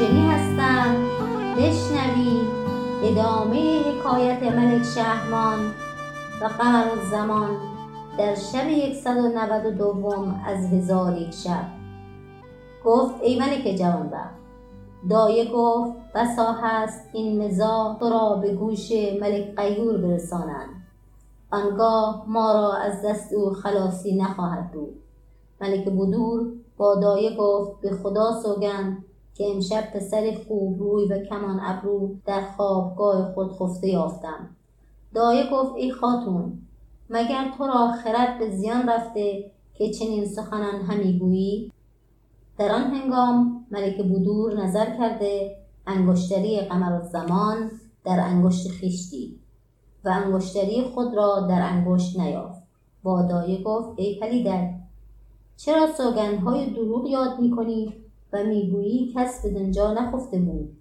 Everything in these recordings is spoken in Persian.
منجلی هستم. بشنوید ادامه حکایت ملک شهرمان و قمر زمان در شب 192 از هزار یک شب. گفت ای ملک جوان دایه گفت بسا هست این مزا تو را به گوش ملک قیور برسانند. آنگاه ما را از دست او خلاصی نخواهد بود. ملک بدور با دایه گفت به خدا سوگند که امشب پسر خوب روی و کمان ابرو در خوابگاه خود خفته یافتم. دایه گفت ای خاتون مگر تو را خرد به زیان رفته که چنین سخنان همی گویی؟ در آن هنگام ملک بدور نظر کرده انگشتری قمر زمان در انگشت خویش و انگشتری خود را در انگشت نیافت. با دایه گفت ای پلیدک چرا سوگندهای دروغ یاد می‌کنی و می‌گویی کس به دنجا نخفته بود.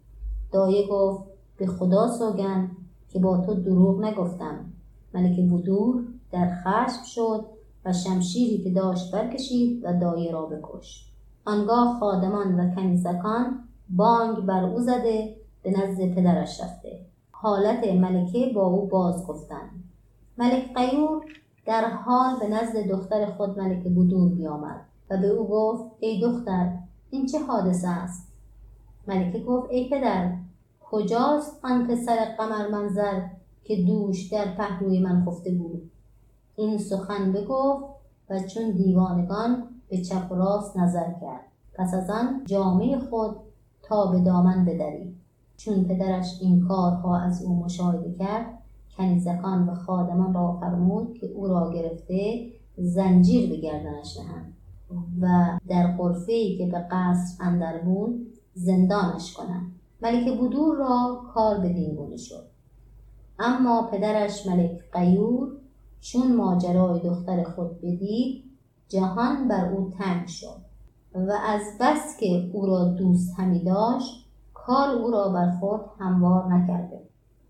دایه گفت به خدا سوگند که با تو دروغ نگفتم. ملک بدور در خشم شد و شمشیری که داشت برکشید و دایه را بکشت آنگاه خادمان و کنیزکان بانگ بر او زده به نزد پدرش رفته. حالت ملکه با او باز گفتند ملک قیور در حال به نزد دختر خود ملک بدور بیامد و به او گفت ای دختر این چه حادثه است؟ ملکه گفت ای پدر کجاست آن پسر قمر منظر که دوش در پهلوی من خفته بود؟ این سخن بگفت و چون دیوانگان به چپ و راست نظر کرد. پس از آن جامعه خود تا به دامن بدرید چون پدرش این کارها از او مشاهده کرد کنیزکان و خادمان را فرمود که او را گرفته زنجیر به گردنش نهند و در ای که به قصر اندر بود زندانش کنند. ملک بدور را کار به گونه شد. اما پدرش ملک قیور چون ماجرای دختر خود بدید جهان بر او تنگ شد و از بس که او را دوست همی داشت کار او را بر خود هموار نکرده.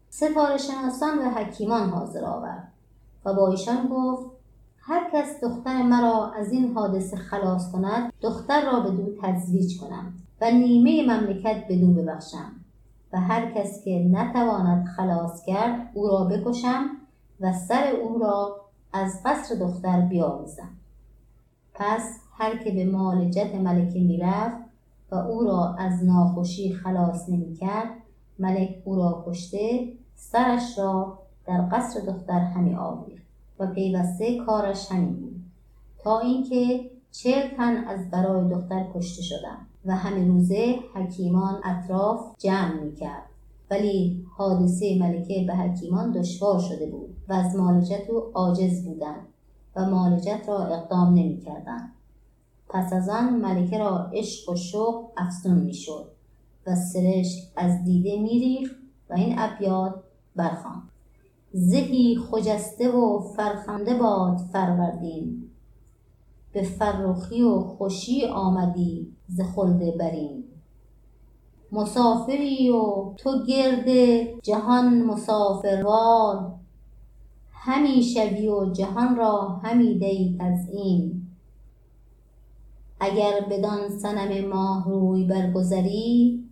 ستاره شناسان و حکیمان حاضر آورد و با ایشان گفت هر کس دختر مرا از این حادثه خلاص کند دختر را به دو تزویج کنم و نیمه مملکت به دو ببخشم و هر کس که نتواند خلاص کرد او را بکشم و سر او را از قصر دختر بیاویزم. پس هر که به جد ملکه می‌رفت و او را از ناخوشی خلاص نمی‌کرد ملک او را کشته سرش را در قصر دختر همی آویخت. و پیوسته کارش همین بود. تا اینکه چهل تن از برای دختر کشته شدند و همه روزه حکیمان اطراف جمع می‌کرد. ولی حادثه ملکه به حکیمان دشوار شده بود و از مالجت او عاجز بودند و مالجت را اقدام نمی‌کردند. پس از آن ملکه را عشق و شوق افزون می‌شد و سرشک از دیده میریخت و این ابیات برخواند زهی خجسته و فرخنده باد فروردین. به فرخی و خوشی آمدی ز خلد برین. مسافری و تو گرد جهان مسافروار. همی شوی و جهان را همی دهی تزیین اگر بدان صنم ماه روی برگذری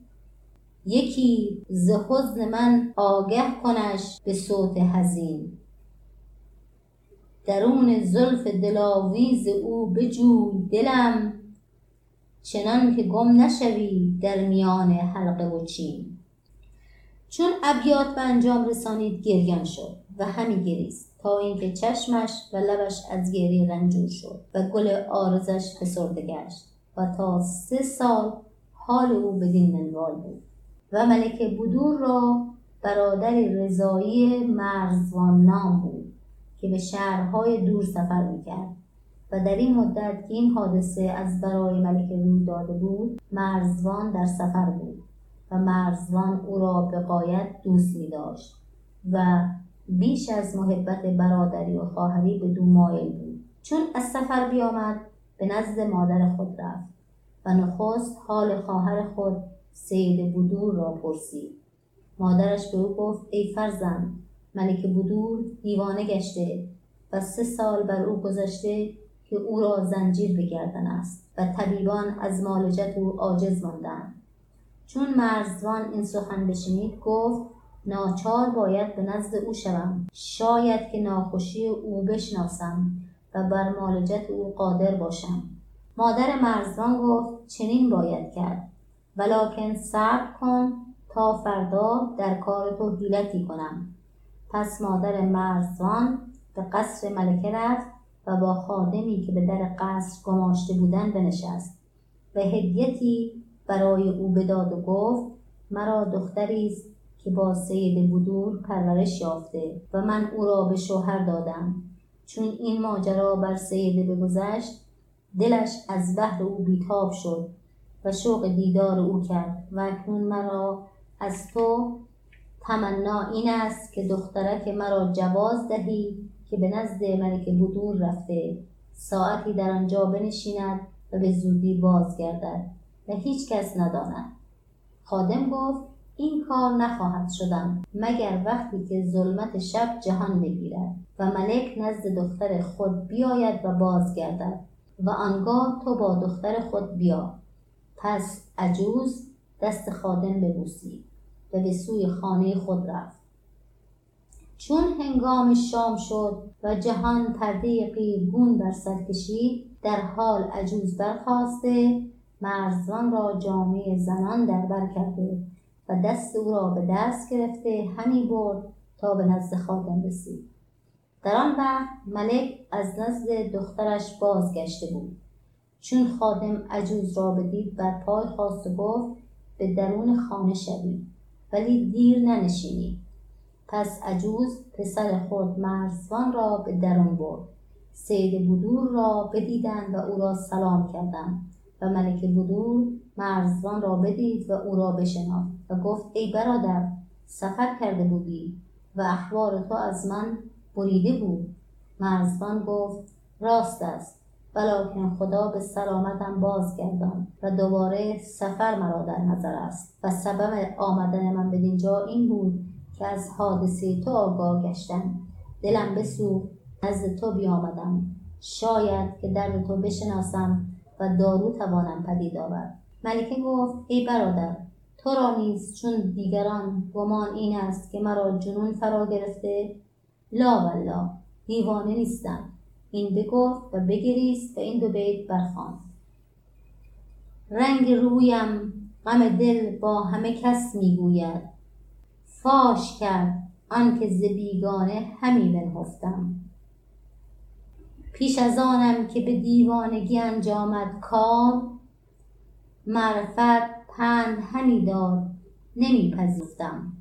یکی ز حزن من آگه کنش به صوت حزین. درون زلف دلاویز او بجوی دلم چنان که گم نشوی در میان حلقه و چین. چون ابیات به انجام رسانید گریان شد و همی گریست تا اینکه چشمش و لبش از گریه رنجور شد و گل آرزش فسرده گشت و تا سه سال حال او بدین منوال بود. و ملک بدور را برادری رضایی مرزوان نام بود که به شهرهای دور سفر می‌کرد. و در این مدت که این حادثه از برای ملک روی داده بود مرزوان در سفر بود و مرزوان او را به قایت دوست می داشت و بیش از محبت برادری و خواهری به دو مایل بود. چون از سفر بیامد به نزد مادر خود رفت و نخست حال خواهر خود سید بدور را پرسید. مادرش به او گفت ای فرزند ملک بدور دیوانه گشته و سه سال بر او گذشته که او را زنجیر بگردن است و طبیبان از مالجت او عاجز ماندند. چون مرزوان این سخن بشنید گفت ناچار باید به نزد او شوم. شاید که ناخوشی او بشناسم و بر معالجت او قادر باشم. مادر مرزبان گفت چنین باید کرد. ولکن صبر کن تا فردا در کار تو حیلتی کنم. پس مادر مرزوان به قصر ملکه رفت و با خادمی که به در قصر گماشته بودن بنشست و هدیتی برای او بداد و گفت مرا دختری است که با سید بدور پرورش یافته و من او را به شوهر دادم. چون این ماجرا بر سیده بگذشت دلش از بحر او بیتاب شد و شوق دیدار او کرد و اکنون مرا از تو تمنا این است که دخترک مرا جواز دهی که به نزد ملک بدور رفته ساعتی در آنجا بنشیند و به زودی بازگردد و هیچ کس نداند. خادم گفت این کار نخواهد شدن مگر وقتی که ظلمت شب جهان بگیرد و ملک نزد دختر خود بیاید و بازگردد و آنگاه تو با دختر خود بیا. پس عجوز دست خادم ببوسید و به سوی خانه خود رفت. چون هنگام شام شد و جهان پرده قیرگون بر سر کشید در حال عجوز برخواسته مرزوان را جامعه زنان در بر کرده و دست او را به دست گرفته همی برد تا به نزد خادم رسید. در آن وقت ملک از نزد دخترش بازگشته بود. چون خادم عجوز را بدید بر پای خواست و گفت به درون خانه شوید ولی دیر ننشینید پس عجوز پسر خود مرزوان را به درون برد. سید بدور را بدیدند و او را سلام کردند. و ملک بدور مرزوان را بدید و او را بشناخت و گفت ای برادر سفر کرده بودی و اخبار تو از من بریده بود. مرزبان گفت راست است. ولکن خدا به سلامتم بازگردان و دوباره سفر مرا در نظر است. و سبب آمدن من به اینجا این بود که از حادثه تو آگاه گشتم. دلم بسوخت نزد تو بیامدم. شاید که درد تو بشناسم و دارو توانم پدید آورد. ملکه گفت ای برادر تو را نیز چون دیگران گمان این است که مرا جنون فرا گرفته؟ لا والله دیوانه نیستم. این بگفت و بگریست و این دو بیت برخواند رنگ رویم غم دل با همه کس می‌گوید. فاش کرد آنکه ز بیگانه همی بنهفتم. پیش از آنم که به دیوانگی انجامد کار معرفت پند همی داد نمیپذیرفتم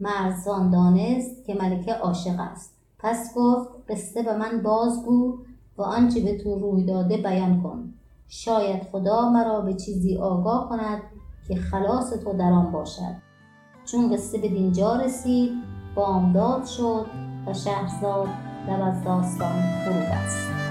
مرزوان دانست که ملکه عاشق است. پس گفت قصه به من بازگو و آنچه به تو روی داده بیان کن. شاید خدا مرا به چیزی آگاه کند که خلاص تو در آن باشد. چون قصه به دینجا رسید بامداد شد و شهرزاد لب از داستان فرو بست.